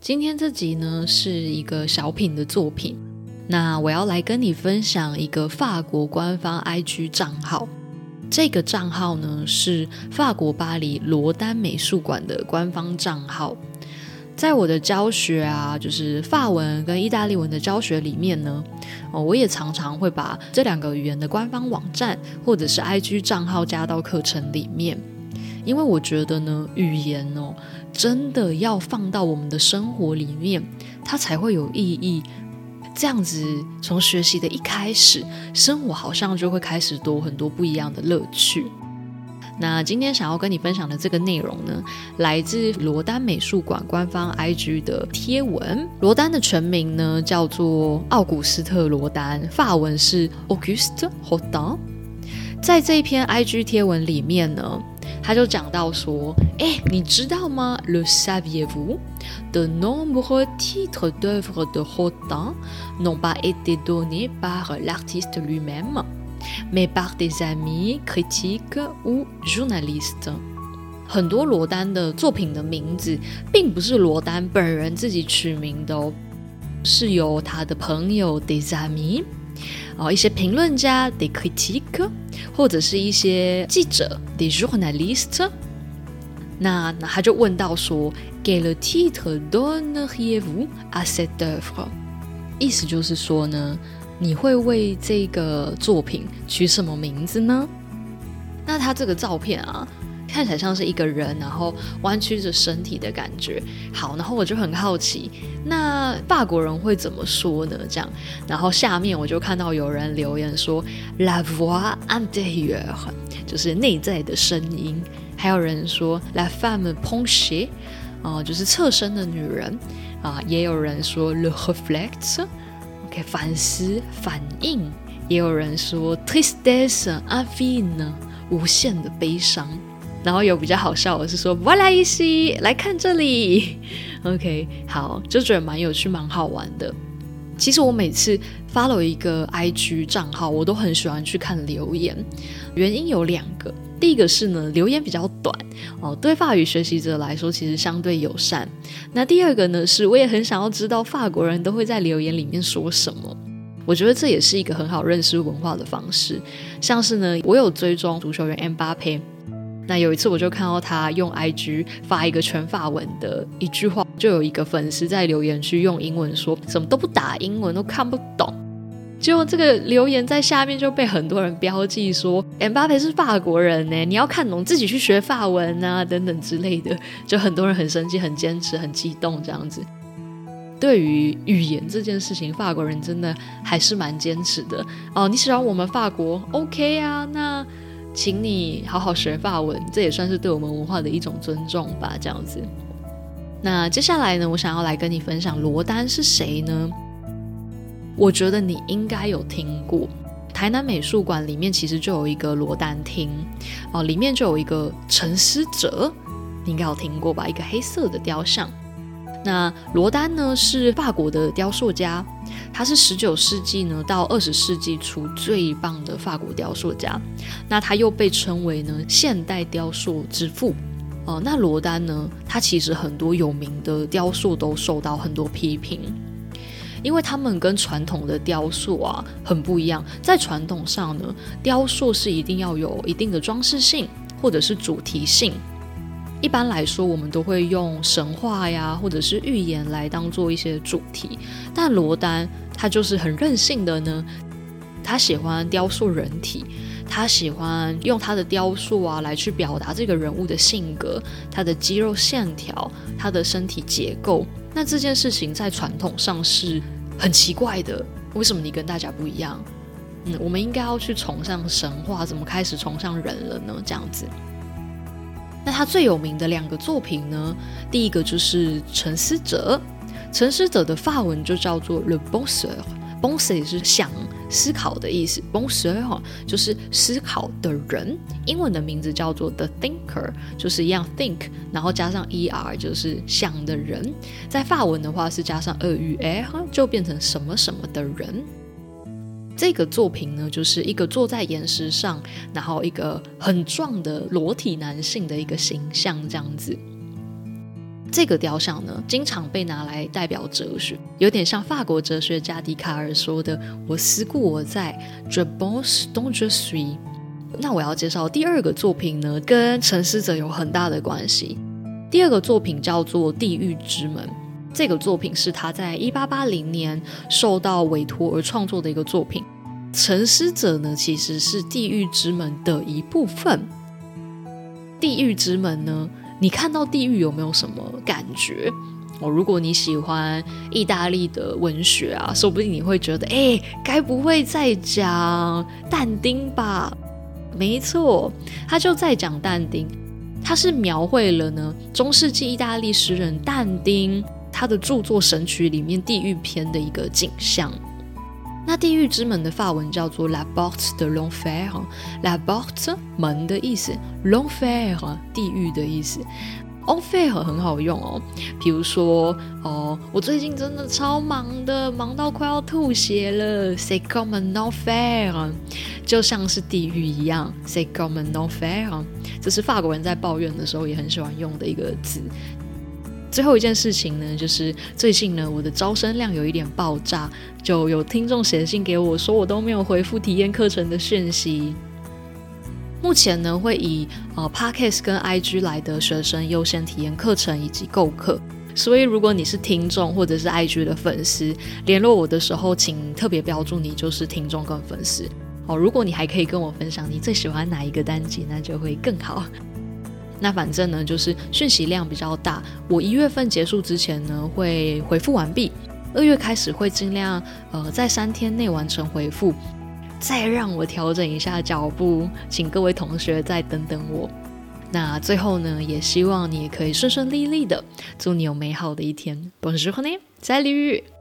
今天这集呢是一个小品的作品。那我要来跟你分享一个法国官方 IG 账号，这个账号呢是法国巴黎罗丹美术馆的官方账号。在我的教学啊，就是法文跟意大利文的教学里面呢，哦，我也常常会把这两个语言的官方网站或者是 IG 账号加到课程里面。因为我觉得呢，语言哦，真的要放到我们的生活里面，它才会有意义。这样子，从学习的一开始，生活好像就会开始多很多不一样的乐趣。那今天想要跟你分享的这个内容呢，来自罗丹美术馆官方 IG 的贴文。罗丹的全名呢叫做奥古斯特·罗丹，法文是 Auguste Rodin。在这一篇 IG 贴文里面呢。他就讲到说：“哎，你知道吗？Le saviez-vous? De nombreux titres d'œuvres de Rodin n'ont pas été donnés par l'artiste lui-même, mais par des amis, critiques ou journalistes。很多罗丹的作品的名字，并不是罗丹本人自己取名的哦，是由他的朋友 des amis。”哦，一些评论家 des critiques，或者是一些记者 des journalistes，那那他就问到说，quel titre donneriez-vous à cette œuvre？意思就是说呢，你会为这个作品取什么名字呢？那他这个照片啊。看起来像是一个人，然后弯曲着身体的感觉。好，然后我就很好奇，那法国人会怎么说呢？这样，然后下面我就看到有人留言说 “la voix intérieure”，就是内在的声音。还有人说 “la femme penchée”，啊，就是侧身的女人。啊，也有人说 “le réflexe”，OK，反思、反应。也有人说 “tristesse infinie”，无限的悲伤。然后有比较好笑的是说，Voilà ici，来看这里，OK，好，就觉得蛮有趣、蛮好玩的。其实我每次 follow 一个 IG 账号，我都很喜欢去看留言，原因有两个。第一个是呢，留言比较短哦，对法语学习者来说其实相对友善。那第二个呢，是我也很想要知道法国人都会在留言里面说什么。我觉得这也是一个很好认识文化的方式。像是呢，我有追踪足球员 Mbappé。那有一次，我就看到他用 IG 发一个全法文的一句话，就有一个粉丝在留言区用英文说，什么都不打英文都看不懂，结果这个留言在下面就被很多人标记说，姆巴佩是法国人呢，你要看懂自己去学法文啊，等等之类的，就很多人很生气、很坚持、很激动这样子。对于语言这件事情，法国人真的还是蛮坚持的哦。你喜欢我们法国，OK 啊，那。请你好好学法文，这也算是对我们文化的一种尊重吧。这样子，那接下来呢，我想要来跟你分享罗丹是谁呢？我觉得你应该有听过，台南美术馆里面其实就有一个罗丹厅哦，里面就有一个沉思者，你应该有听过吧？一个黑色的雕像。那罗丹呢，是法国的雕塑家。他是十九世纪呢到二十世纪初最棒的法国雕塑家，那他又被称为呢现代雕塑之父哦、呃。那罗丹呢，他其实很多有名的雕塑都受到很多批评，因为他们跟传统的雕塑啊很不一样。在传统上呢，雕塑是一定要有一定的装饰性或者是主题性。一般来说，我们都会用神话呀，或者是寓言来当做一些主题。但罗丹他就是很任性的呢，他喜欢雕塑人体，他喜欢用他的雕塑啊来去表达这个人物的性格、他的肌肉线条、他的身体结构。那这件事情在传统上是很奇怪的，为什么你跟大家不一样？嗯，我们应该要去崇尚神话，怎么开始崇尚人了呢？这样子。那他最有名的两个作品呢，第一个就是《沉思者》，沉思者的法文就叫做 le penseur，penseur 是想思考的意思，penseur 哈就是思考的人。英文的名字叫做 the thinker，就是一样 think，然后加上 er 就是想的人。在法文的话是加上 er 就变成什么什么的人。这个作品呢，就是一个坐在岩石上，然后一个很壮的裸体男性的一个形象，这样子。这个雕像呢，经常被拿来代表哲学，有点像法国哲学家笛卡尔说的“我思故我在 Je pense donc je suis”。那我要介绍第二个作品呢，跟沉思者有很大的关系。第二个作品叫做《地狱之门》。这个作品是他在一八八零年受到委托而创作的一个作品。沉思者呢，其实是地狱之门的一部分。地狱之门呢，你看到地狱有没有什么感觉？哦，如果你喜欢意大利的文学啊，说不定你会觉得，哎，该不会在讲但丁吧？没错，他就在讲但丁，他是描绘了呢中世纪意大利诗人但丁。他的著作《神曲》里面地狱篇的一个景象。那地狱之门的法文叫做 La Porte de l'Enfer，La Porte 门的意思，L'Enfer 地狱的意思。Enfer 很好用哦，比如说哦，我最近真的超忙的，忙到快要吐血了，C'est comme un enfer，就像是地狱一样，C'est comme un enfer，这是法国人在抱怨的时候也很喜欢用的一个字。最后一件事情呢，就是最近呢，我的招生量有一点爆炸，就有听众写信给我说，我都没有回复体验课程的讯息。目前呢，会以呃 Podcast 跟 IG 来的学生优先体验课程以及购课。所以，如果你是听众或者是 IG 的粉丝，联络我的时候，请特别标注你就是听众跟粉丝哦。如果你还可以跟我分享你最喜欢哪一个单集，那就会更好。那反正呢，就是讯息量比较大。我一月份结束之前呢，会回复完毕。二月开始会尽量呃在三天内完成回复。再让我调整一下脚步，请各位同学再等等我。那最后呢，也希望你也可以顺顺利利的，祝你有美好的一天。Bonjour，Salut。